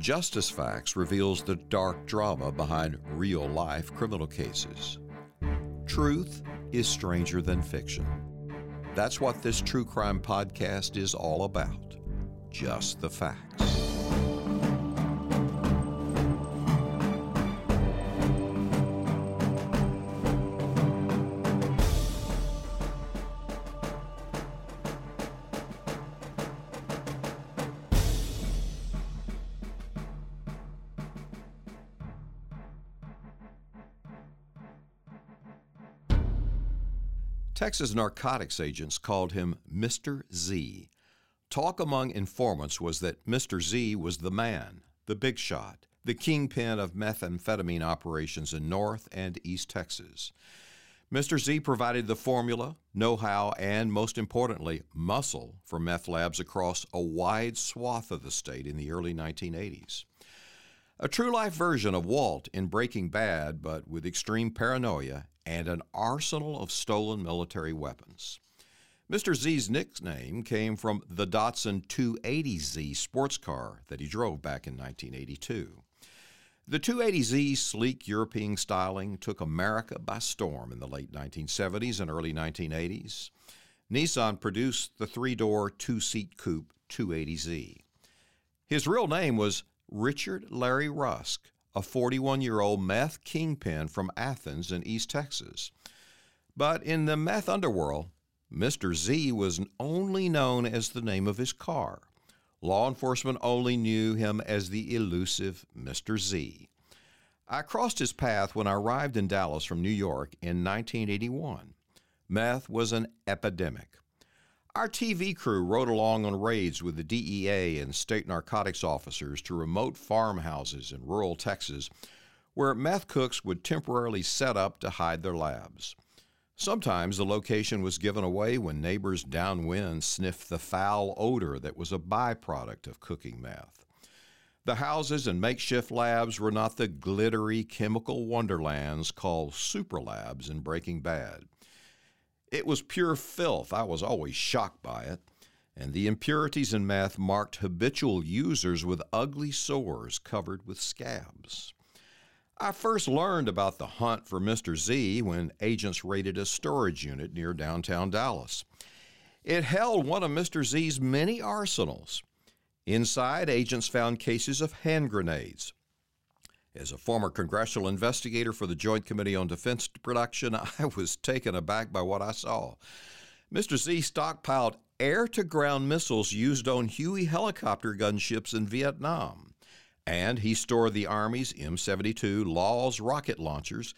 Justice Facts reveals the dark drama behind real life criminal cases. Truth is stranger than fiction. That's what this true crime podcast is all about. Just the facts. Texas narcotics agents called him Mr. Z. Talk among informants was that Mr. Z was the man, the big shot, the kingpin of methamphetamine operations in North and East Texas. Mr. Z provided the formula, know how, and most importantly, muscle for meth labs across a wide swath of the state in the early 1980s. A true life version of Walt in Breaking Bad, but with extreme paranoia and an arsenal of stolen military weapons. Mr. Z's nickname came from the Datsun 280Z sports car that he drove back in 1982. The 280Z sleek European styling took America by storm in the late 1970s and early 1980s. Nissan produced the three door, two seat coupe 280Z. His real name was Richard Larry Rusk, a 41 year old meth kingpin from Athens in East Texas. But in the meth underworld, Mr. Z was only known as the name of his car. Law enforcement only knew him as the elusive Mr. Z. I crossed his path when I arrived in Dallas from New York in 1981. Meth was an epidemic. Our TV crew rode along on raids with the DEA and state narcotics officers to remote farmhouses in rural Texas where meth cooks would temporarily set up to hide their labs. Sometimes the location was given away when neighbors downwind sniffed the foul odor that was a byproduct of cooking meth. The houses and makeshift labs were not the glittery chemical wonderlands called super labs in Breaking Bad. It was pure filth. I was always shocked by it. And the impurities in meth marked habitual users with ugly sores covered with scabs. I first learned about the hunt for Mr. Z when agents raided a storage unit near downtown Dallas. It held one of Mr. Z's many arsenals. Inside, agents found cases of hand grenades, as a former congressional investigator for the Joint Committee on Defense Production, I was taken aback by what I saw. Mr. Z stockpiled air to ground missiles used on Huey helicopter gunships in Vietnam. And he stored the Army's M 72 Laws rocket launchers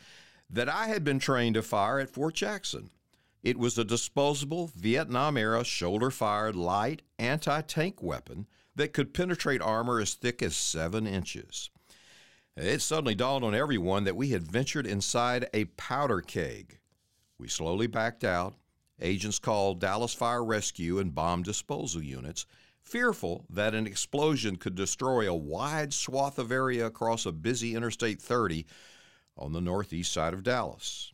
that I had been trained to fire at Fort Jackson. It was a disposable Vietnam era shoulder fired light anti tank weapon that could penetrate armor as thick as seven inches. It suddenly dawned on everyone that we had ventured inside a powder keg. We slowly backed out. Agents called Dallas Fire Rescue and bomb disposal units, fearful that an explosion could destroy a wide swath of area across a busy Interstate 30 on the northeast side of Dallas.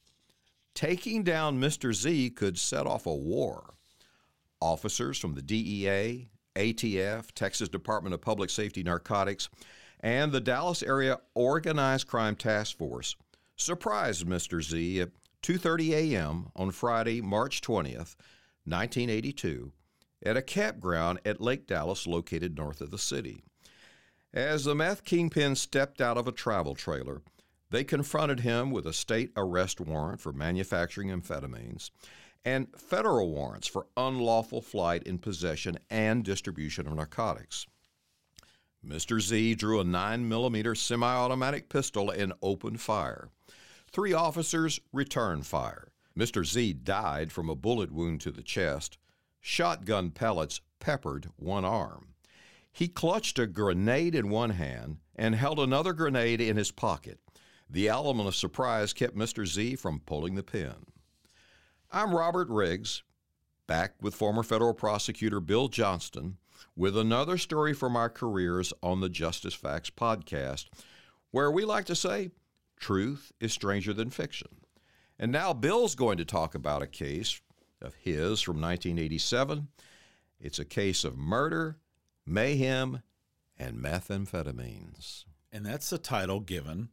Taking down Mr. Z could set off a war. Officers from the DEA, ATF, Texas Department of Public Safety Narcotics, and the Dallas Area Organized Crime Task Force surprised Mr. Z at 2:30 a.m. on Friday, March 20th, 1982, at a campground at Lake Dallas located north of the city. As the meth kingpin stepped out of a travel trailer, they confronted him with a state arrest warrant for manufacturing amphetamines and federal warrants for unlawful flight in possession and distribution of narcotics. Mr. Z drew a 9mm semi automatic pistol and opened fire. Three officers returned fire. Mr. Z died from a bullet wound to the chest. Shotgun pellets peppered one arm. He clutched a grenade in one hand and held another grenade in his pocket. The element of surprise kept Mr. Z from pulling the pin. I'm Robert Riggs, back with former federal prosecutor Bill Johnston with another story from our careers on the Justice Facts podcast, where we like to say truth is stranger than fiction. And now Bill's going to talk about a case of his from 1987. It's a case of murder, mayhem, and methamphetamines. And that's the title given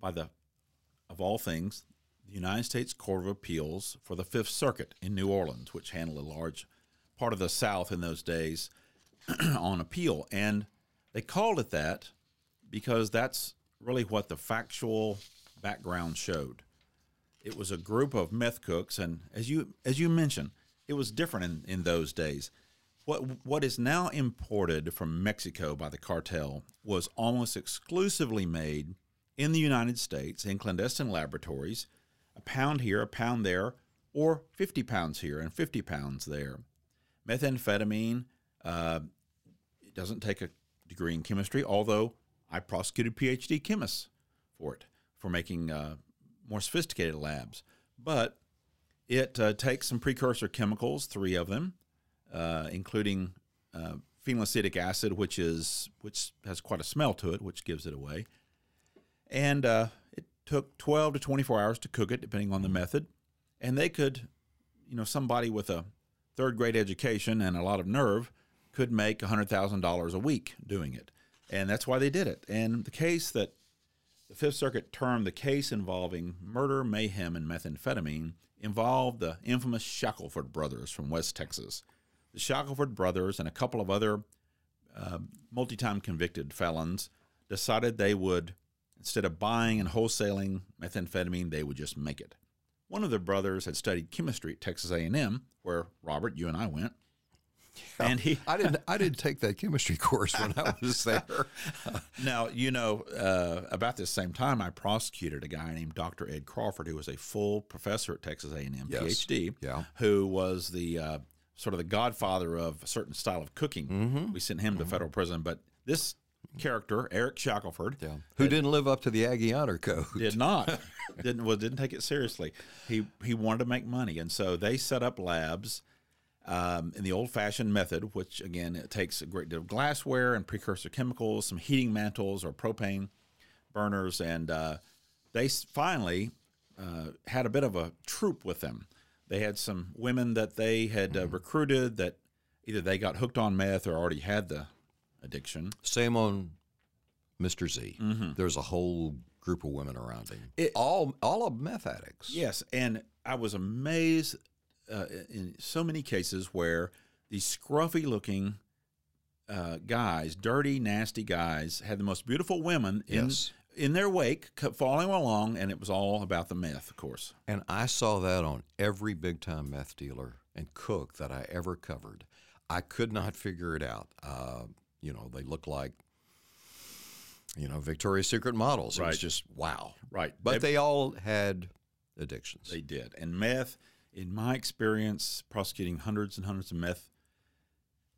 by the, of all things, the United States Court of Appeals for the Fifth Circuit in New Orleans, which handled a large part of the South in those days on appeal. And they called it that because that's really what the factual background showed. It was a group of meth cooks, and as you as you mentioned, it was different in, in those days. What what is now imported from Mexico by the cartel was almost exclusively made in the United States in clandestine laboratories, a pound here, a pound there, or 50 pounds here and 50 pounds there. Methamphetamine uh, doesn't take a degree in chemistry, although I prosecuted PhD chemists for it, for making uh, more sophisticated labs. But it uh, takes some precursor chemicals, three of them, uh, including uh, phenylacetic acid, which is which has quite a smell to it, which gives it away. And uh, it took 12 to 24 hours to cook it, depending on the method. And they could, you know, somebody with a third grade education and a lot of nerve could make $100,000 a week doing it. And that's why they did it. And the case that the Fifth Circuit termed the case involving murder, mayhem, and methamphetamine involved the infamous Shackelford brothers from West Texas. The Shackelford brothers and a couple of other uh, multi time convicted felons decided they would, instead of buying and wholesaling methamphetamine, they would just make it. One of the brothers had studied chemistry at Texas A&M, where Robert, you and I went, and he I didn't I didn't take that chemistry course when I was there. now you know uh, about this same time I prosecuted a guy named Dr. Ed Crawford who was a full professor at Texas A&M yes. PhD. Yeah. Who was the uh, sort of the godfather of a certain style of cooking. Mm-hmm. We sent him mm-hmm. to federal prison, but this character, Eric Shackelford, yeah. who didn't live up to the Aggie Honor Code, did not didn't well didn't take it seriously. He he wanted to make money, and so they set up labs um, in the old-fashioned method, which again it takes a great deal of glassware and precursor chemicals, some heating mantles or propane burners, and uh, they finally uh, had a bit of a troop with them. They had some women that they had uh, mm-hmm. recruited that either they got hooked on meth or already had the addiction. Same on Mr. Z. Mm-hmm. There's a whole group of women around him. It, all all of meth addicts. Yes, and I was amazed uh, in so many cases where these scruffy looking uh, guys, dirty, nasty guys, had the most beautiful women in yes. in their wake, following along, and it was all about the meth, of course. And I saw that on every big time meth dealer and cook that I ever covered. I could not figure it out. Uh, you know, they look like you know Victoria's Secret models. Right. It was just wow. Right. But they, they all had addictions. They did, and meth in my experience, prosecuting hundreds and hundreds of meth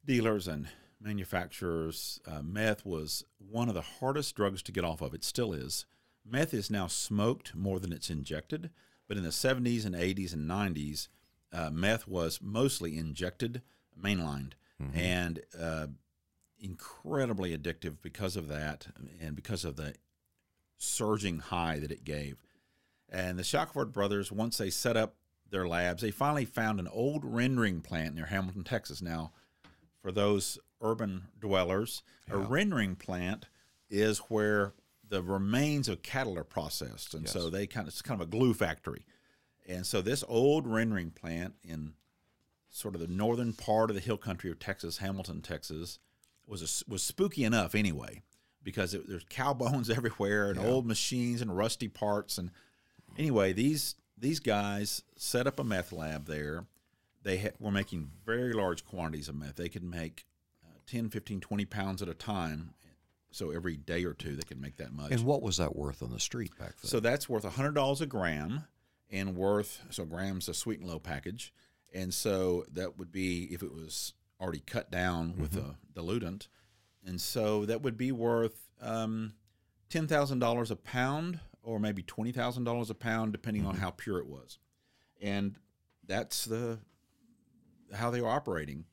dealers and manufacturers, uh, meth was one of the hardest drugs to get off of. It still is. Meth is now smoked more than it's injected, but in the 70s and 80s and 90s, uh, meth was mostly injected, mainlined, mm-hmm. and uh, incredibly addictive because of that and because of the surging high that it gave. And the Shackelford brothers, once they set up their labs, they finally found an old rendering plant near Hamilton, Texas. Now, for those urban dwellers, yeah. a rendering plant is where the remains of cattle are processed, and yes. so they kind of it's kind of a glue factory. And so this old rendering plant in sort of the northern part of the hill country of Texas, Hamilton, Texas, was a, was spooky enough anyway because it, there's cow bones everywhere and yeah. old machines and rusty parts and anyway these these guys set up a meth lab there. They ha- were making very large quantities of meth. They could make uh, 10, 15, 20 pounds at a time. So every day or two, they could make that much. And what was that worth on the street back then? So that's worth $100 a gram and worth, so grams a sweet and low package. And so that would be, if it was already cut down with mm-hmm. a diluent, and so that would be worth um, $10,000 a pound or maybe twenty thousand dollars a pound, depending mm-hmm. on how pure it was, and that's the how they were operating.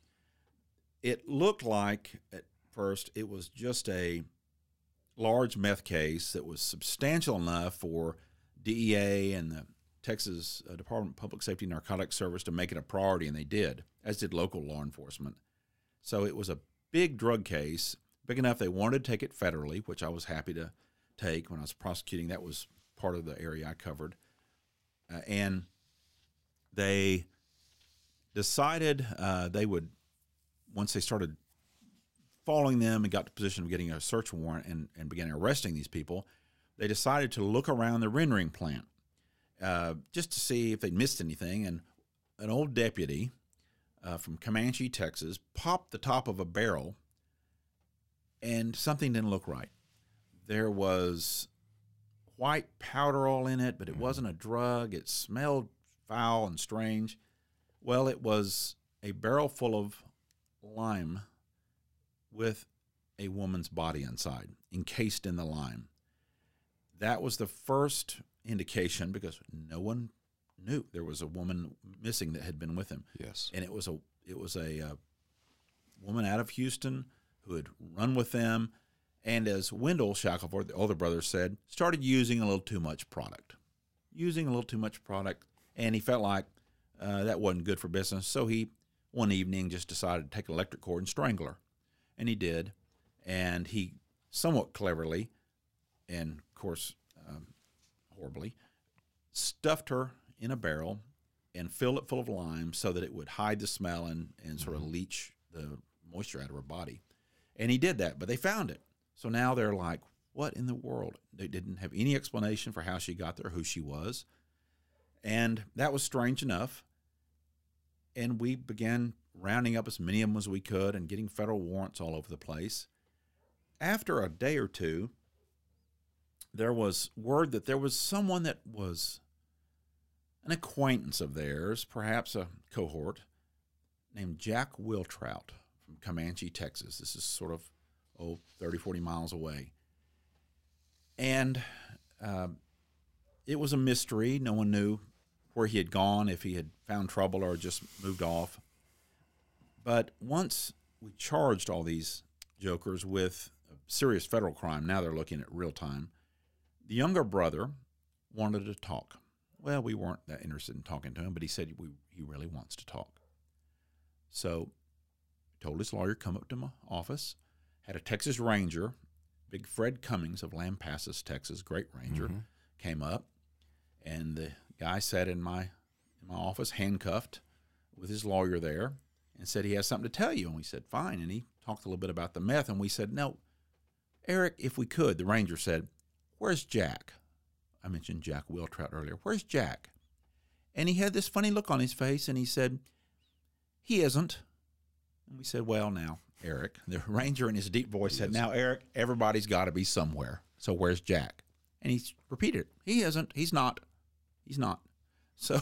It looked like at first it was just a large meth case that was substantial enough for DEA and the Texas uh, Department of Public Safety Narcotics Service to make it a priority, and they did, as did local law enforcement. So it was a big drug case big enough they wanted to take it federally, which I was happy to take when I was prosecuting. That was part of the area I covered. Uh, and they decided uh, they would, once they started following them and got to the position of getting a search warrant and, and began arresting these people, they decided to look around the rendering plant uh, just to see if they'd missed anything. And an old deputy uh, from Comanche, Texas, popped the top of a barrel, and something didn't look right. There was white powder all in it, but it wasn't a drug. It smelled foul and strange. Well, it was a barrel full of lime with a woman's body inside, encased in the lime. That was the first indication because no one knew there was a woman missing that had been with him. Yes. and it was a it was a uh, woman out of Houston who had run with them, and as Wendell Shackelford, the older brother, said, started using a little too much product, using a little too much product, and he felt like uh, that wasn't good for business. So he one evening just decided to take an electric cord and strangle her, and he did, and he somewhat cleverly, and of course um, horribly, stuffed her in a barrel and filled it full of lime so that it would hide the smell and, and sort of leach the moisture out of her body. And he did that, but they found it. So now they're like, what in the world? They didn't have any explanation for how she got there, who she was. And that was strange enough. And we began rounding up as many of them as we could and getting federal warrants all over the place. After a day or two, there was word that there was someone that was an acquaintance of theirs, perhaps a cohort, named Jack Wiltrout from Comanche, Texas. This is sort of, oh, 30, 40 miles away. And uh, it was a mystery. No one knew where he had gone, if he had found trouble or just moved off. But once we charged all these jokers with serious federal crime, now they're looking at real time. The younger brother wanted to talk. Well, we weren't that interested in talking to him, but he said we, he really wants to talk. So told his lawyer come up to my office, had a Texas Ranger, big Fred Cummings of Lampasas, Texas, great ranger, mm-hmm. came up, and the guy sat in my in my office, handcuffed, with his lawyer there, and said he has something to tell you. And we said fine, and he talked a little bit about the meth, and we said no, Eric, if we could. The ranger said, "Where's Jack?" I mentioned Jack Wiltrout earlier. Where's Jack? And he had this funny look on his face, and he said, He isn't. And we said, Well, now, Eric, the ranger in his deep voice said, Now, Eric, everybody's got to be somewhere. So where's Jack? And he repeated it. He isn't. He's not. He's not. So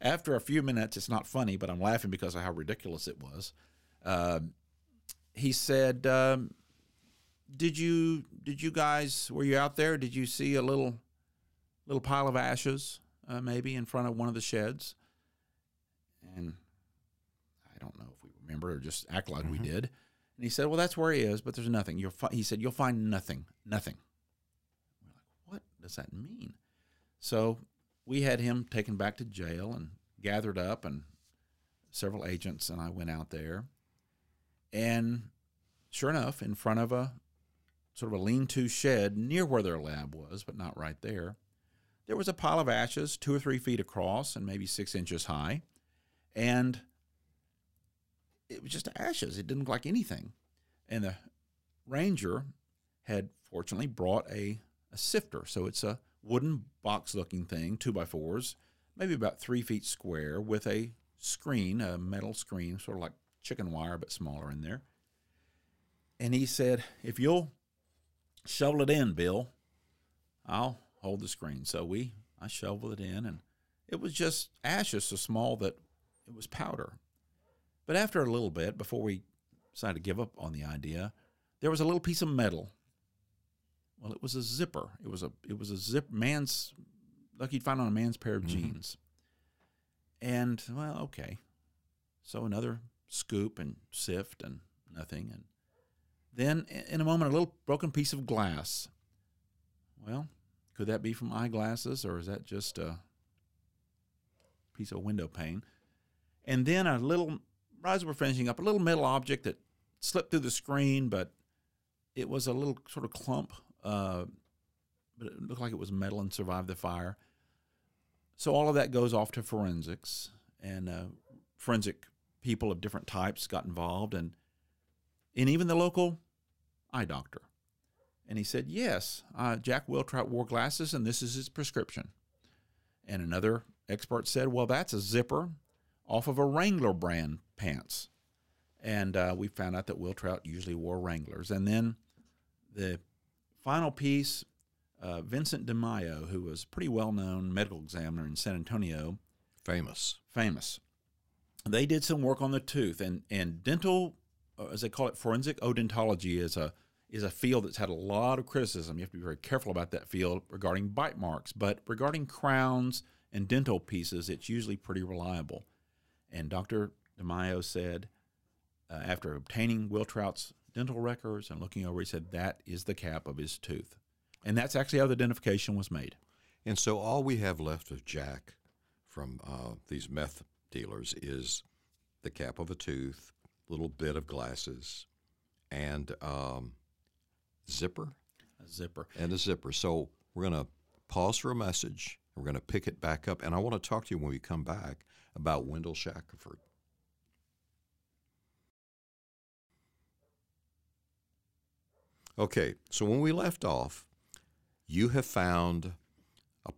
after a few minutes, it's not funny, but I'm laughing because of how ridiculous it was. Uh, he said, um, "Did you did you guys were you out there? Did you see a little little pile of ashes uh, maybe in front of one of the sheds?" And I don't know remember or just act like we mm-hmm. did. And he said, "Well, that's where he is, but there's nothing." You'll fi-, he said, "You'll find nothing, nothing." We're like, "What does that mean?" So we had him taken back to jail and gathered up, and several agents and I went out there, and sure enough, in front of a sort of a lean-to shed near where their lab was, but not right there, there was a pile of ashes, two or three feet across and maybe six inches high, and it was just ashes. It didn't look like anything, and the ranger had fortunately brought a, a sifter, so it's a wooden box-looking thing, two by fours, maybe about three feet square, with a screen, a metal screen, sort of like chicken wire but smaller in there. And he said, "If you'll shovel it in, Bill, I'll hold the screen." So we, I shoveled it in, and it was just ashes so small that it was powder. But after a little bit, before we decided to give up on the idea, there was a little piece of metal. Well, it was a zipper. It was a it was a zip man's like you'd find on a man's pair of mm-hmm. jeans. And well, okay. So another scoop and sift and nothing. And then in a moment, a little broken piece of glass. Well, could that be from eyeglasses or is that just a piece of window pane? And then a little, as we're finishing up, a little metal object that slipped through the screen, but it was a little sort of clump, uh, but it looked like it was metal and survived the fire. So all of that goes off to forensics, and uh, forensic people of different types got involved, and and even the local eye doctor. And he said, "Yes, uh, Jack Wiltrout wore glasses, and this is his prescription." And another expert said, "Well, that's a zipper off of a Wrangler brand pants." And uh, we found out that Wiltrout usually wore Wranglers. And then the final piece, uh, Vincent Di Maio, who was a pretty well known medical examiner in San Antonio, Famous. famous. They did some work on the tooth, and and dental, uh, as they call it, forensic odontology is a is a field that's had a lot of criticism. You have to be very careful about that field regarding bite marks, but regarding crowns and dental pieces, it's usually pretty reliable. And Dr. Di Maio said, uh, after obtaining Wiltrout's dental records and looking over, he said that is the cap of his tooth, and that's actually how the identification was made. And so all we have left of Jack from uh, these meth dealers is the cap of a tooth, little bit of glasses, and um, zipper A zipper. and a zipper. So we're going to pause for a message. We're going to pick it back up, and I want to talk to you when we come back about Wendell Shackelford. Okay, so when we left off, you have found a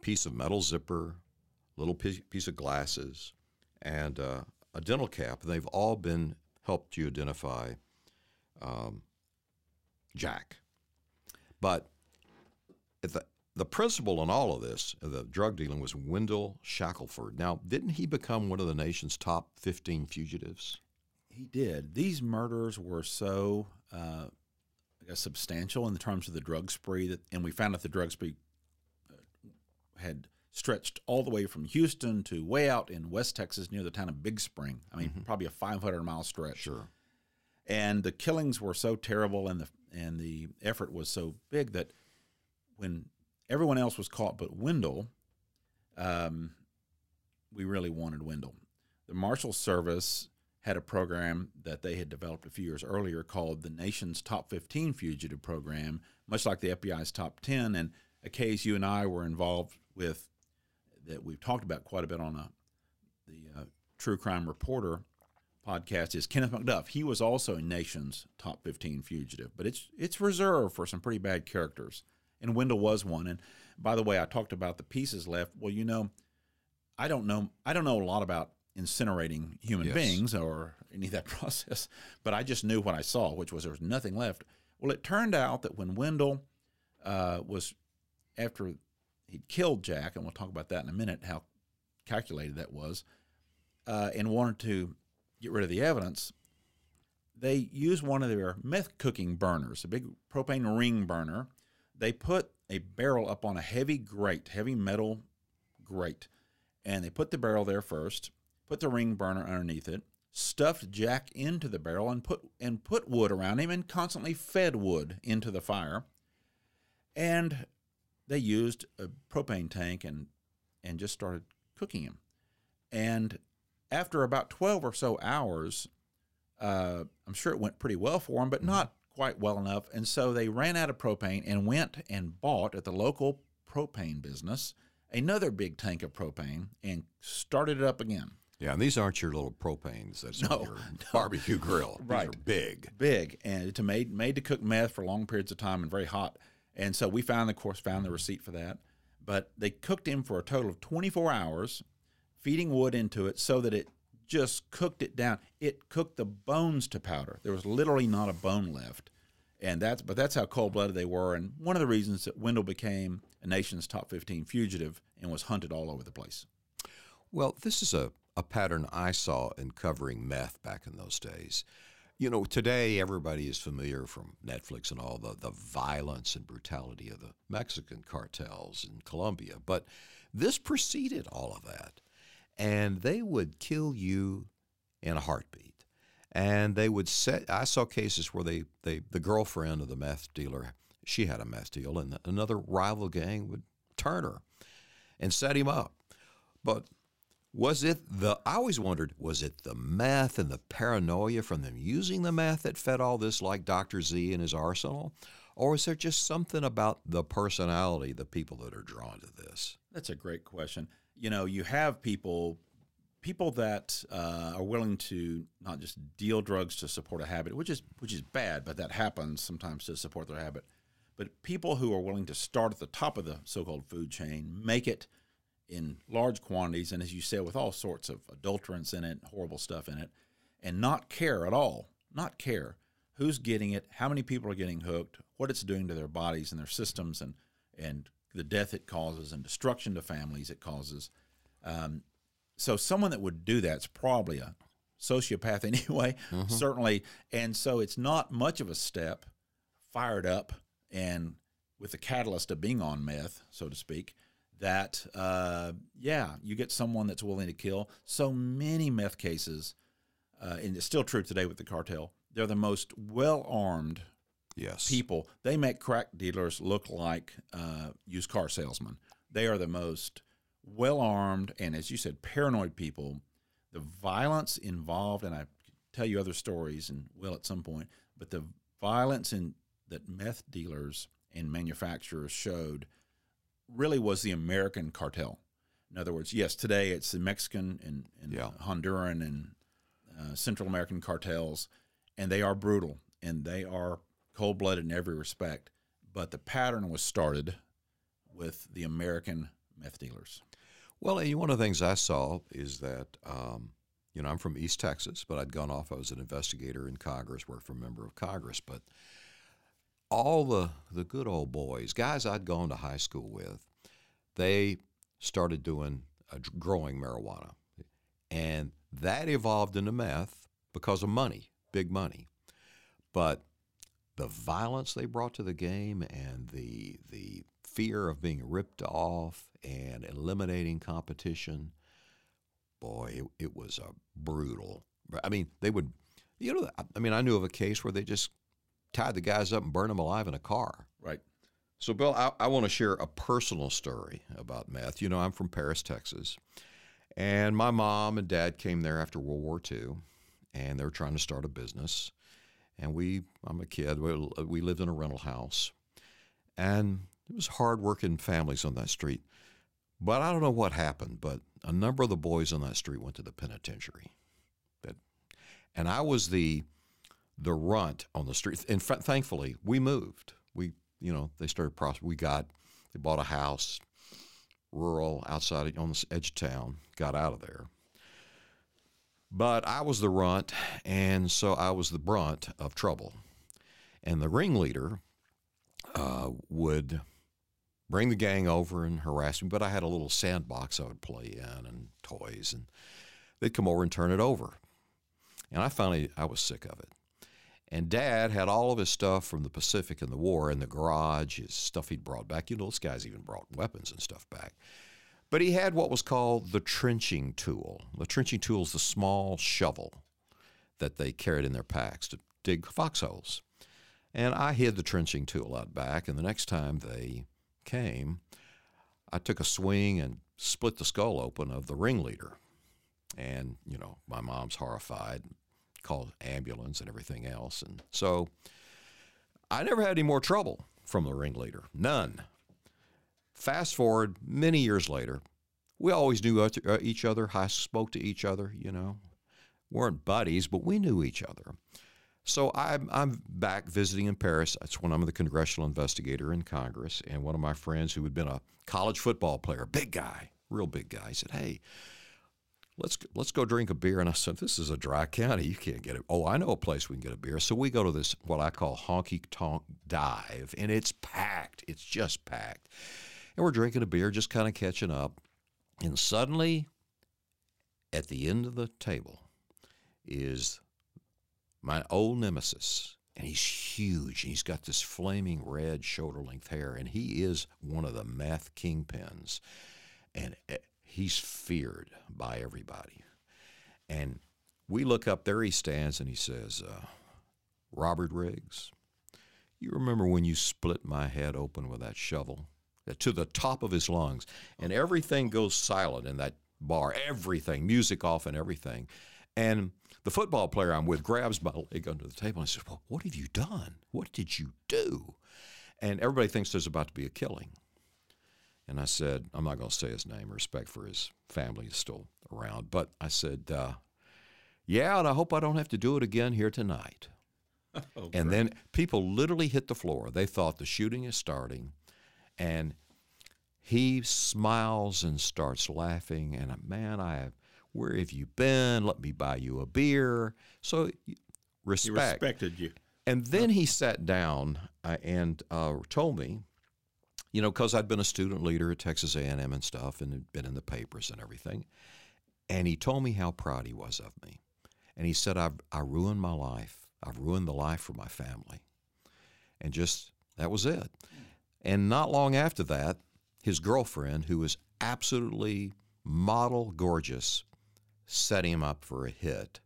piece of metal zipper, little piece, of glasses, and uh, a dental cap. They've all been helped you identify um, Jack. But at the the principal in all of this, uh, the drug dealing, was Wendell Shackelford. Now, didn't he become one of the nation's top 15 fugitives? He did. These murders were so, uh, I guess, substantial in terms of the drug spree that, and we found out the drug spree uh, had stretched all the way from Houston to way out in West Texas near the town of Big Spring. I mean, probably a 500 mile stretch. Sure. And the killings were so terrible, and the and the effort was so big that when everyone else was caught but Wendell, um, we really wanted Wendell. The Marshal Service had a program that they had developed a few years earlier called the nation's top 15 fugitive program, much like the FBI's top 10. And a case you and I were involved with that we've talked about quite a bit on a, the uh, True Crime Reporter podcast is Kenneth McDuff. He was also a nation's top 15 fugitive, but it's it's reserved for some pretty bad characters. And Wendell was one. And by the way, I talked about the pieces left. Well, you know, I don't know I don't know a lot about incinerating human Yes. beings or any of that process, but I just knew what I saw, which was there was nothing left. Well, it turned out that when Wendell uh, was after he'd killed Jack, and we'll talk about that in a minute, how calculated that was, uh, and wanted to get rid of the evidence, they used one of their meth cooking burners, a big propane ring burner. They put a barrel up on a heavy grate, heavy metal grate, and they put the barrel there first, put the ring burner underneath it, stuffed Jack into the barrel, and put and put wood around him, and constantly fed wood into the fire. And they used a propane tank and and just started cooking him. And after about 12 or so hours, uh, I'm sure it went pretty well for him, but not quite well enough. And so they ran out of propane and went and bought at the local propane business another big tank of propane and started it up again. Yeah, and these aren't your little propanes that's No, your barbecue grill. These Right. are big. big and it's made made to cook meth for long periods of time and very hot. And so we found, the course, found the receipt for that. But they cooked him for a total of 24 hours, feeding wood into it so that it just cooked it down. It cooked the bones to powder. There was literally not a bone left. And that's but that's how cold blooded they were. And one of the reasons that Wendell became a nation's top 15 fugitive and was hunted all over the place. Well, this is a, a pattern I saw in covering meth back in those days. You know, today everybody is familiar from Netflix and all the, the violence and brutality of the Mexican cartels in Colombia, but this preceded all of that. And they would kill you in a heartbeat. And they would set, I saw cases where they, they the girlfriend of the meth dealer, she had a meth deal, and another rival gang would turn her and set him up. But Was it the, I always wondered, was it the meth and the paranoia from them using the meth that fed all this like Dr. Z in his arsenal? Or is there just something about the personality, the people that are drawn to this? That's a great question. You know, you have people people that uh, are willing to not just deal drugs to support a habit, which is which is bad, but that happens sometimes to support their habit. But people who are willing to start at the top of the so-called food chain, make it in large quantities, and as you said, with all sorts of adulterants in it, horrible stuff in it, and not care at all, not care who's getting it, how many people are getting hooked, what it's doing to their bodies and their systems, and and the death it causes and destruction to families it causes. Um, so someone that would do that's probably a sociopath anyway, mm-hmm. certainly. And so it's not much of a step, fired up and with the catalyst of being on meth, so to speak, that uh, yeah, you get someone that's willing to kill. So many meth cases, uh, and it's still true today with the cartel. They're the most well armed yes. people. They make crack dealers look like uh, used car salesmen. They are the most well armed and, as you said, paranoid people. The violence involved, and I tell you other stories and will at some point, but the violence in that meth dealers and manufacturers showed really was the American cartel. In other words, yes, today it's the Mexican and, and yeah. Honduran and uh, Central American cartels, and they are brutal and they are cold blooded in every respect. But the pattern was started with the American meth dealers. Well, one of the things I saw is that, um, you know, I'm from East Texas, but I'd gone off. I was an investigator in Congress, worked for a member of Congress. But all the, the good old boys, guys I'd gone to high school with, they started doing uh, growing marijuana. And that evolved into meth because of money, big money. But the violence they brought to the game and the the fear of being ripped off and eliminating competition, boy, it, it was a brutal. I mean, they would, you know, I mean, I knew of a case where they just tied the guys up and burned them alive in a car. Right. So, Bill, I, I want to share a personal story about meth. You know, I'm from Paris, Texas, and my mom and dad came there after World War II, and they were trying to start a business. And we, I'm a kid, we, we lived in a rental house, and it was hard-working families on that street. But I don't know what happened, but a number of the boys on that street went to the penitentiary. And I was the the runt on the street. And f- thankfully, we moved. We, you know, they started We got, they bought a house, rural, outside on the edge of town. Got out of there. But I was the runt, and so I was the brunt of trouble. And the ringleader uh, would bring the gang over and harass me. But I had a little sandbox I would play in and toys, and they'd come over and turn it over. And I finally, I was sick of it. And Dad had all of his stuff from the Pacific and the war in the garage, his stuff he'd brought back. You know, this guy's even brought weapons and stuff back. But he had what was called the trenching tool. The trenching tool is the small shovel that they carried in their packs to dig foxholes. And I hid the trenching tool out back, and the next time they came, I took a swing and split the skull open of the ringleader. And, you know, my mom's horrified, called ambulance and everything else. And so I never had any more trouble from the ringleader, none. Fast forward many years later, we always knew uh, each other, I spoke to each other, you know. weren't buddies, but we knew each other. So I'm, I'm back visiting in Paris. That's when I'm the congressional investigator in Congress. And one of my friends who had been a college football player, big guy, real big guy, said, Hey, let's let's go drink a beer. And I said, this is a dry county. You can't get it. Oh, I know a place we can get a beer. So we go to this what I call honky tonk dive, and it's packed. It's just packed. And we're drinking a beer, just kind of catching up. And suddenly, at the end of the table, is my old nemesis. And he's huge. And he's got this flaming red shoulder length hair. And he is one of the meth kingpins. And eh, he's feared by everybody. And we look up there, he stands and he says, uh, Robert Riggs, you remember when you split my head open with that shovel? To the top of his lungs. And everything goes silent in that bar, everything, music off and everything. And the football player I'm with grabs my leg under the table and says, Well, what have you done? What did you do? And everybody thinks there's about to be a killing. And I said, I'm not going to say his name, respect for his family is still around. But I said, uh, Yeah, and I hope I don't have to do it again here tonight. Oh, and then people literally hit the floor. They thought the shooting is starting. And he smiles and starts laughing. And uh, man, I have, where have you been? Let me buy you a beer. So respect. he respected you. And then he sat down uh, and uh, told me, you know, because I'd been a student leader at Texas A&M and stuff, and had been in the papers and everything. And he told me how proud he was of me. And he said, I've, I ruined my life. I've ruined the life for my family." And just that was it. And not long after that, his girlfriend, who was absolutely model gorgeous, set him up for a hit.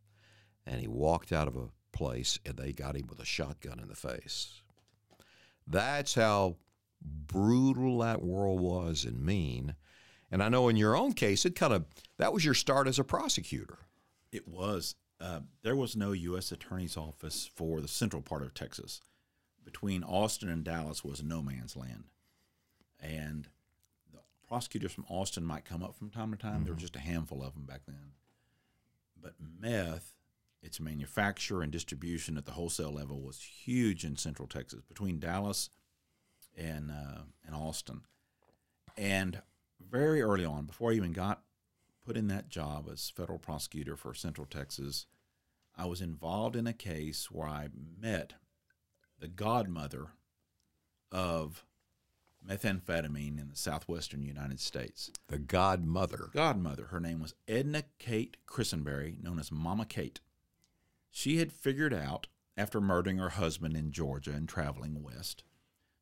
And he walked out of a place and they got him with a shotgun in the face. That's how brutal that world was and mean. And I know in your own case, it kind of that was your start as a prosecutor. It was. Uh, there was no U.S. Attorney's Office for the central part of Texas. Between Austin and Dallas was no man's land. And the prosecutors from Austin might come up from time to time. There were just a handful of them back then. But meth, its manufacture and distribution at the wholesale level was huge in central Texas, between Dallas and, uh, and Austin. And very early on, before I even got put in that job as federal prosecutor for Central Texas, I was involved in a case where I met the godmother of methamphetamine in the southwestern United States. The godmother. Godmother, her name was Edna Kate Christenberry, known as Mama Kate. She had figured out, after murdering her husband in Georgia and traveling west,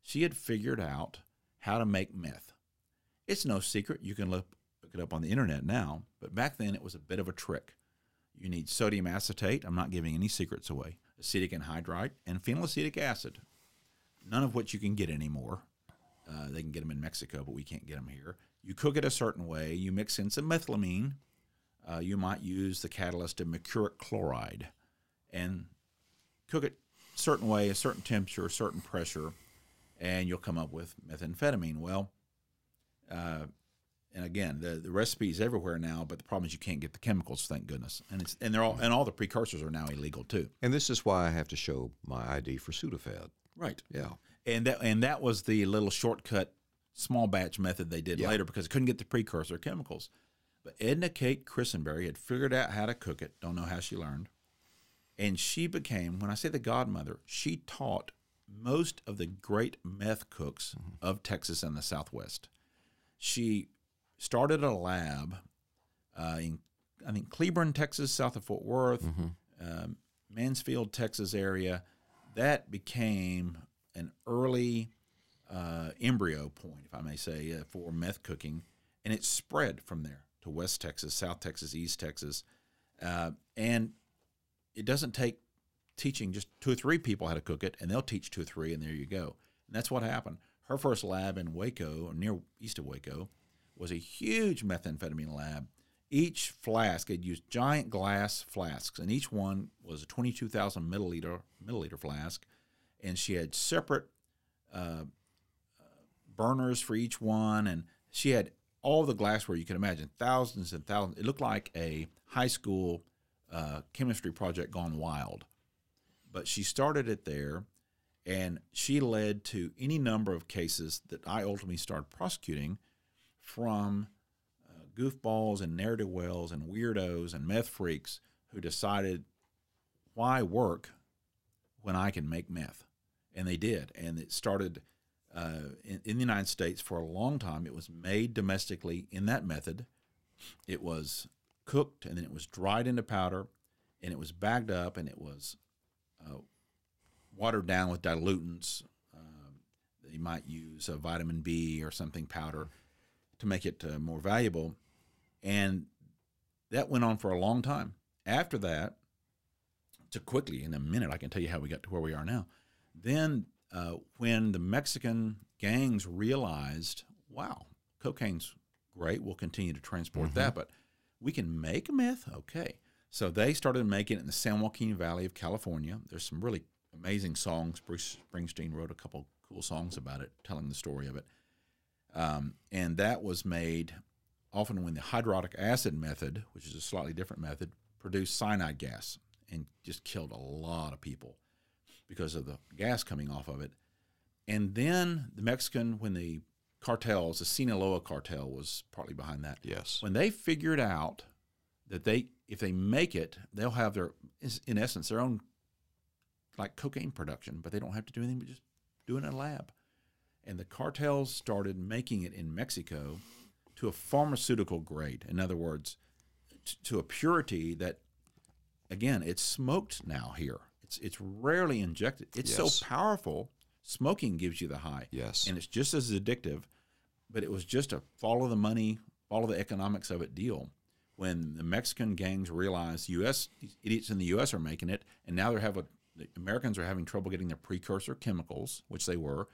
she had figured out how to make meth. It's no secret. You can look, look it up on the internet now, but back then it was a bit of a trick. You need sodium acetate. I'm not giving any secrets away. Acetic anhydride and phenylacetic acid, none of which you can get anymore. Uh, they can get them in Mexico, but we can't get them here. You cook it a certain way. You mix in some methylamine. Uh, you might use the catalyst of mercuric chloride and cook it a certain way, a certain temperature, a certain pressure, and you'll come up with methamphetamine. Well, uh, and again, the, the recipe's everywhere now, but the problem is you can't get the chemicals. Thank goodness, and it's and they're all and all the precursors are now illegal too. And this is why I have to show my ID for Sudafed. Right. Yeah. And that and that was the little shortcut small batch method they did Yeah. later because it couldn't get the precursor chemicals. But Edna Kate Christenberry had figured out how to cook it. Don't know how she learned. And she became, when I say the godmother, she taught most of the great meth cooks mm-hmm. of Texas and the Southwest. She started a lab uh, in, I think, Cleburne, Texas, south of Fort Worth, um, Mansfield, Texas area. That became an early uh, embryo point, if I may say, uh, for meth cooking, and it spread from there to West Texas, South Texas, East Texas, uh, and it doesn't take teaching just two or three people how to cook it, and they'll teach two or three, and there you go. And that's what happened. Her first lab in Waco, or near east of Waco, was a huge methamphetamine lab. Each flask had used giant glass flasks, and each one was a 22,000 milliliter milliliter flask, and she had separate uh, burners for each one, and she had all the glassware you can imagine, thousands and thousands. It looked like a high school uh, chemistry project gone wild. But she started it there, and she led to any number of cases that I ultimately started prosecuting from uh, goofballs and ne'er wells and weirdos and meth freaks who decided why work when I can make meth. And they did. And it started uh, in, in the United States for a long time. It was made domestically in that method. It was cooked and then it was dried into powder and it was bagged up and it was uh, watered down with dilutants. Uh, they might use a vitamin B or something powder to make it uh, more valuable. And that went on for a long time. After that, to quickly, in a minute, I can tell you how we got to where we are now. Then, uh, when the Mexican gangs realized, wow, cocaine's great, we'll continue to transport that, but we can make meth. Okay. So they started making it in the San Joaquin Valley of California. There's some really amazing songs. Bruce Springsteen wrote a couple cool songs about it, telling the story of it. Um, and that was made often when the hydriodic acid method, which is a slightly different method, produced cyanide gas and just killed a lot of people because of the gas coming off of it. And then the Mexican, when the cartels, the Sinaloa cartel was partly behind that. Yes. When they figured out that they, if they make it, they'll have their, in essence, their own like cocaine production, but they don't have to do anything but just do it in a lab. And the cartels started making it in Mexico to a pharmaceutical grade. In other words, t- to a purity that, again, it's smoked now here. It's it's rarely injected. It's Yes. so powerful. Smoking gives you the high. Yes. and it's just as addictive. But it was just a follow the money, follow the economics of it deal. When the Mexican gangs realized U.S. idiots in the U.S. are making it, and now they're having the Americans are having trouble getting their precursor chemicals, which they were.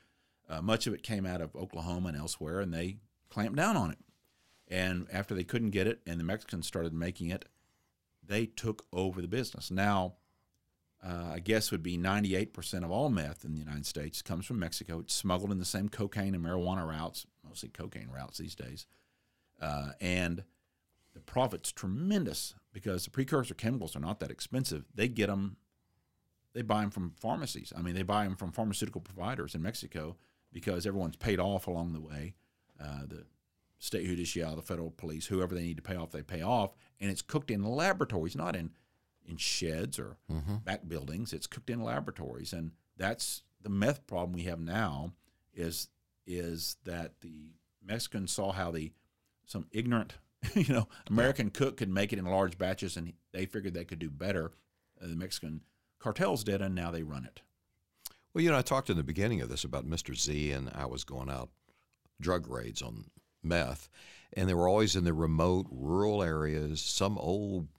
Uh, much of it came out of Oklahoma and elsewhere, and they clamped down on it. And after they couldn't get it, and the Mexicans started making it, they took over the business. Now, uh, I guess would be 98% of all meth in the United States comes from Mexico. It's smuggled in the same cocaine and marijuana routes, mostly cocaine routes these days. Uh, and the profit's tremendous because the precursor chemicals are not that expensive. They get them, they buy them from pharmacies. I mean, they buy them from pharmaceutical providers in Mexico because everyone's paid off along the way. Uh, the state judicial, the federal police, whoever they need to pay off, they pay off. And it's cooked in laboratories, not in in sheds or back buildings. It's cooked in laboratories, and that's the meth problem we have now. Is is that the Mexicans saw how the some ignorant, you know, American cook could make it in large batches, and they figured they could do better. Uh, the Mexican cartels did, and now they run it. Well, you know, I talked in the beginning of this about Mr. Z, and I was going out drug raids on meth, and they were always in the remote rural areas, some old,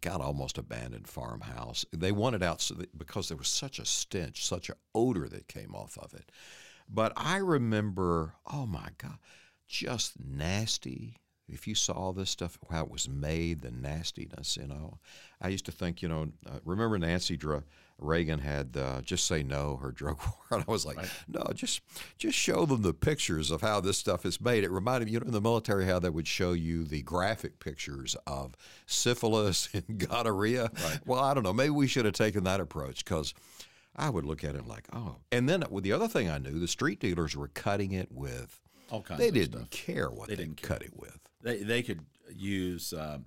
got almost abandoned farmhouse. They wanted out so that, because there was such a stench, such an odor that came off of it. But I remember, oh my God, just nasty. If you saw this stuff, how it was made, the nastiness, you know. I used to think, you know, uh, remember Nancy Dra- Reagan had uh, just say no her drug war, and I was like, no, just just show them the pictures of how this stuff is made. It reminded me, you know, in the military how they would show you the graphic pictures of syphilis and gonorrhea. Well, I don't know, maybe we should have taken that approach because. I would look at it like, oh. And then with the other thing I knew, the street dealers were cutting it with. All kinds They didn't stuff. care what They they, didn't cut it with. They they could use um, uh,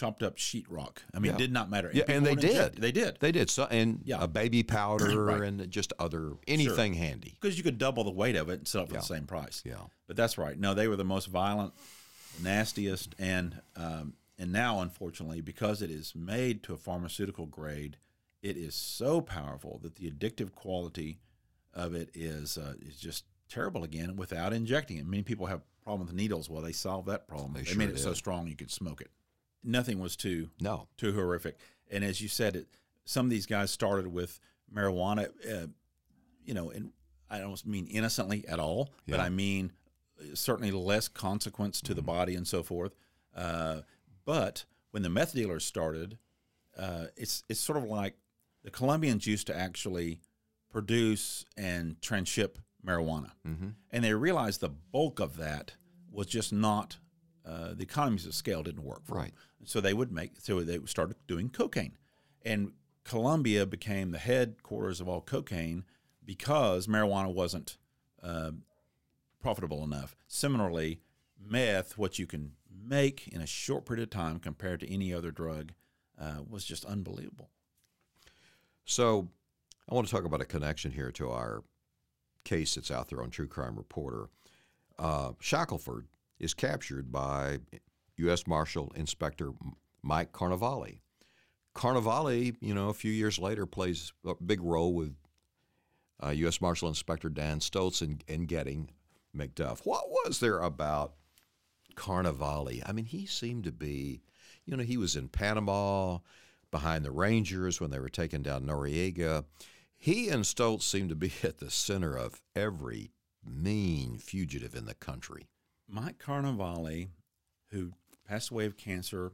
chopped up sheetrock. I mean, Yeah. it did not matter. Yeah, and they did. They did They did so, and Yeah. a baby powder Right. and just other anything handy. because you could double the weight of it and sell it for Yeah. the same price. Yeah. But that's right. No, they were the most violent, nastiest, and um, and now, unfortunately, because it is made to a pharmaceutical grade, it is so powerful that the addictive quality of it is uh, is just terrible again without injecting it. Many people have problem with needles. Well, they solved that problem. They They, sure made it so strong you could smoke it. Nothing was too No. too horrific. And as you said, it, some of these guys started with marijuana. Uh, you know, and I don't mean innocently at all, but I mean certainly less consequence to the body and so forth. Uh, but when the meth dealers started, uh, it's it's sort of like the Colombians used to actually produce and transship marijuana, Mm-hmm. and they realized the bulk of that was just not uh, the economies of scale didn't work for Right. them. So they would make so they started doing cocaine, and Colombia became the headquarters of all cocaine because marijuana wasn't uh, profitable enough. Similarly, meth, what you can make in a short period of time compared to any other drug, uh, was just unbelievable. So I want to talk about a connection here to our case that's out there on True Crime Reporter. Uh, Shackelford is captured by U.S. Marshal Inspector Mike Carnevale. Carnevale, you know, a few years later plays a big role with uh, U.S. Marshal Inspector Dan Stoltz in, in getting McDuff. What was there about Carnevale? I mean, he seemed to be, you know, he was in Panama behind the Rangers when they were taking down Noriega. He and Stoltz seemed to be at the center of every mean fugitive in the country. Mike Carnevale, who passed away of cancer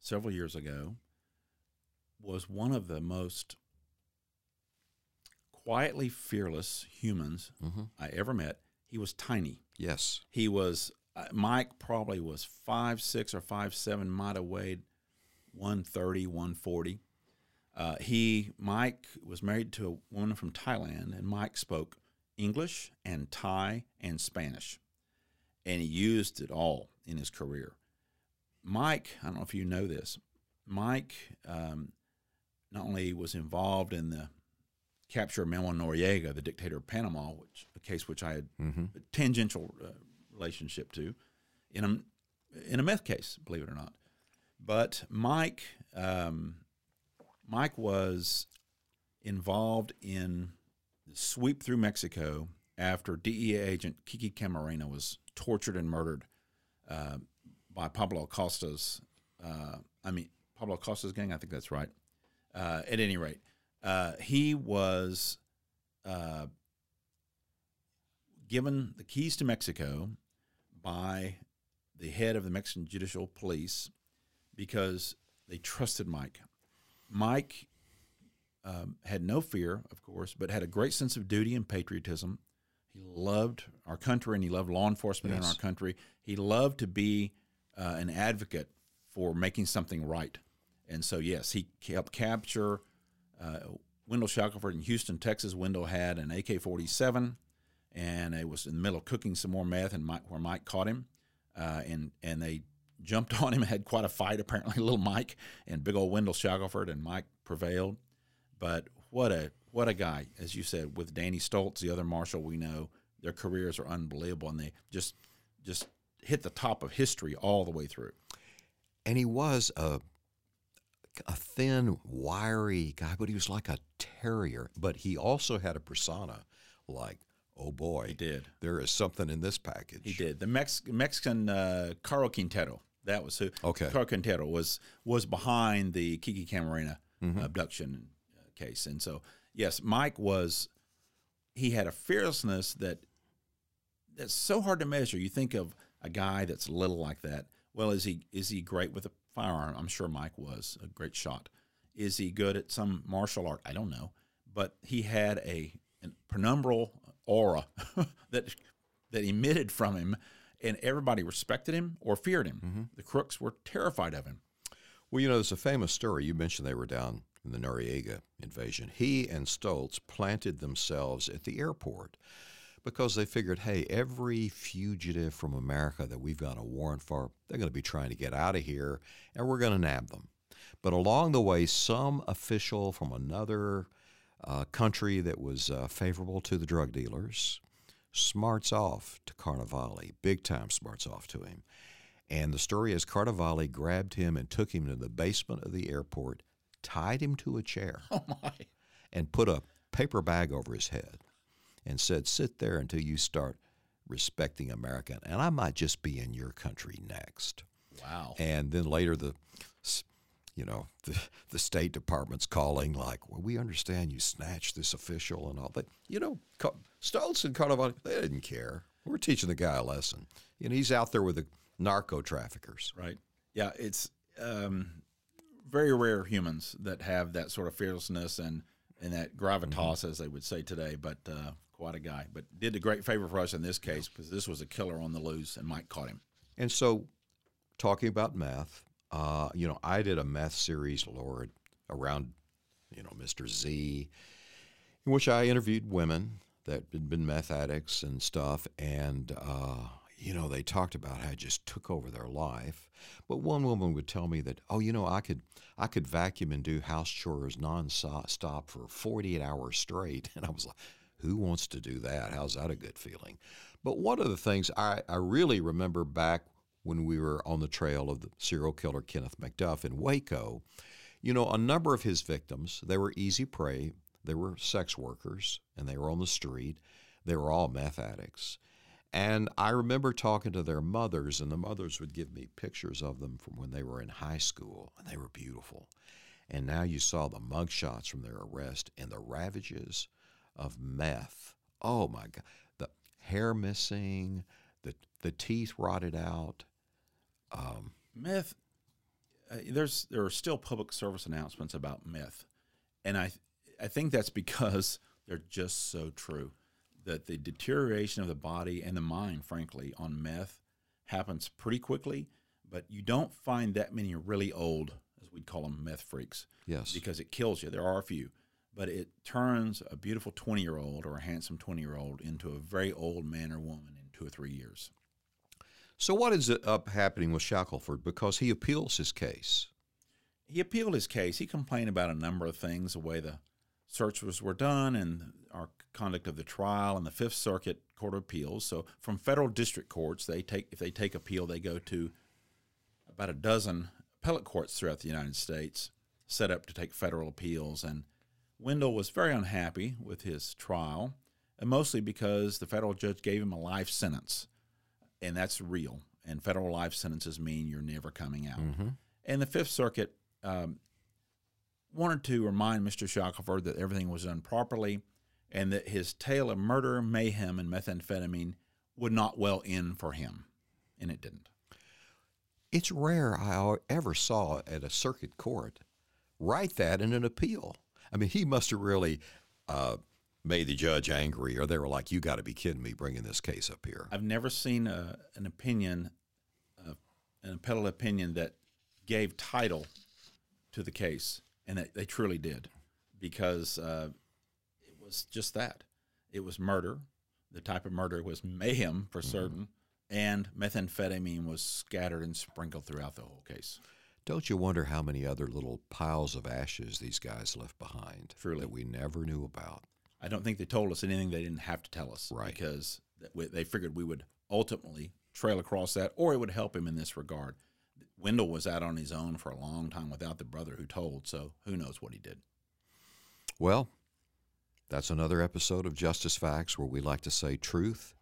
several years ago, was one of the most quietly fearless humans Mm-hmm. I ever met. He was tiny. Yes. He was uh, Mike probably was five six or five seven, might have weighed 130, 140. Uh, he Mike was married to a woman from Thailand, and Mike spoke English and Thai and Spanish, and he used it all in his career. Mike, I don't know if you know this. Mike um, not only was involved in the capture of Manuel Noriega, the dictator of Panama, which a case which I had Mm-hmm. a tangential uh, relationship to, in a in a meth case, believe it or not. But Mike, um, Mike was involved in the sweep through Mexico after DEA agent Kiki Camarena was tortured and murdered uh, by Pablo Costa's. Uh, I mean Pablo Costa's gang. I think that's right. Uh, at any rate, uh, he was uh, given the keys to Mexico by the head of the Mexican Judicial Police because they trusted Mike. Mike um, had no fear, of course, but had a great sense of duty and patriotism. He loved our country and he loved law enforcement in our country. He loved to be uh, an advocate for making something right. And so, yes, he helped capture uh, Wendell Shackelford in Houston, Texas. Wendell had an AK 47 and it was in the middle of cooking some more meth, and Mike, where Mike caught him, uh, and and they jumped on him and had quite a fight. Apparently, little Mike and big old Wendell Shackelford, and Mike prevailed. But what a what a guy, as you said, with Danny Stoltz, the other marshal we know, their careers are unbelievable, and they just just hit the top of history all the way through. And he was a a thin, wiry guy, but he was like a terrier. But he also had a persona like, oh boy, He did. there is something in this package. He did. The Mex- Mexican uh, Caro Quintero. That was who. Okay. Caro Quintero was was behind the Kiki Camarena abduction uh, case, and so yes, Mike was. He had a fearlessness that that's so hard to measure. You think of a guy that's a little like that. Well, is he is he great with a firearm? I'm sure Mike was a great shot. Is he good at some martial art? I don't know, but he had a an penumbral aura that that emitted from him, and everybody respected him or feared him. Mm-hmm. The crooks were terrified of him. Well, you know, there's a famous story. You mentioned they were down in the Noriega invasion. He and Stoltz planted themselves at the airport because they figured, hey, every fugitive from America that we've got a warrant for, they're going to be trying to get out of here, and we're going to nab them. But along the way, some official from another uh, country that was uh, favorable to the drug dealers smarts off to Carnevale, big time smarts off to him. And the story is Carnevale grabbed him and took him to the basement of the airport, tied him to a chair, Oh my! and put a paper bag over his head and said, Sit there until you start respecting America. And I might just be in your country next. Wow! And then later, the you know the, the State Department's calling like, well, we understand you snatched this official and all that. You know, Stoltz and Carnevale, they didn't care. We're teaching the guy a lesson. And he's out there with the narco traffickers. Right. Yeah, it's um, very rare humans that have that sort of fearlessness and and that gravitas, as they would say today. But uh, quite a guy. But did a great favor for us in this case because this was a killer on the loose, and Mike caught him. And so, talking about meth, uh, you know, I did a meth series, Lord, around, you know, Mr. Z, in which I interviewed women that had been meth addicts and stuff. And, uh, you know, they talked about how it just took over their life. But one woman would tell me that, oh, you know, I could, I could vacuum and do house chores nonstop for 48 hours straight. And I was like, who wants to do that? How's that a good feeling? But one of the things I, I really remember back when we were on the trail of the serial killer Kenneth McDuff in Waco, you know, a number of his victims, they were easy prey. They were sex workers and they were on the street. They were all meth addicts. And I remember talking to their mothers, and the mothers would give me pictures of them from when they were in high school, and they were beautiful. And now you saw the mugshots from their arrest and the ravages of meth. Oh my God. The hair missing, the the teeth rotted out. Um, meth. Uh, there's there are still public service announcements about meth, and I I think that's because they're just so true. That the deterioration of the body and the mind, frankly, on meth happens pretty quickly, but you don't find that many really old, as we'd call them, meth freaks. Yes. Because it kills you. There are a few, but it turns a beautiful 20 year old or a handsome 20 year old into a very old man or woman in two or three years. So, what is up happening with Shackelford? Because he appeals his case. He appealed his case. He complained about a number of things, the way the searches were done and our conduct of the trial and the Fifth Circuit Court of Appeals. So, from federal district courts, they take if they take appeal, they go to about a dozen appellate courts throughout the United States, set up to take federal appeals. And Wendell was very unhappy with his trial, and mostly because the federal judge gave him a life sentence and that's real. And federal life sentences mean you're never coming out. Mm-hmm. And the Fifth Circuit um, wanted to remind Mr. Shackelford that everything was done properly and that his tale of murder, mayhem, and methamphetamine would not well end for him. And it didn't. It's rare I ever saw at a circuit court write that in an appeal. I mean, he must have really uh, made the judge angry, or they were like, "You got to be kidding me, bringing this case up here." I've never seen a, an opinion, uh, an appellate opinion that gave title to the case, and they, they truly did, because uh, was just that. It was murder. The type of murder was mayhem for mm-hmm. certain, and methamphetamine was scattered and sprinkled throughout the whole case. Don't you wonder how many other little piles of ashes these guys left behind Truly. that we never knew about? I don't think they told us anything they didn't have to tell us. Right. Because they figured we would ultimately trail across that, or it would help him in this regard. Wendell was out on his own for a long time without the brother who told, so who knows what he did. Well, that's another episode of Justice Facts where we like to say truth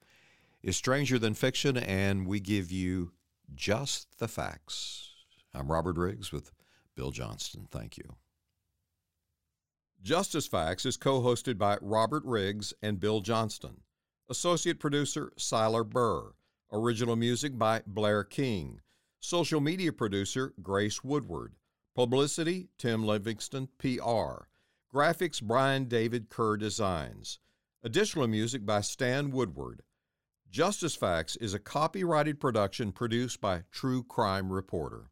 is stranger than fiction, and we give you just the facts. I'm Robert Riggs with Bill Johnston. Thank you. Justice Facts is co hosted by Robert Riggs and Bill Johnston. Associate producer Siler Burr. Original music by Blair King. Social media producer Grace Woodward. Publicity Tim Livingston, PR. Graphics Brian David Kerr Designs. Additional music by Stan Woodward. Justice Facts is a copyrighted production produced by True Crime Reporter.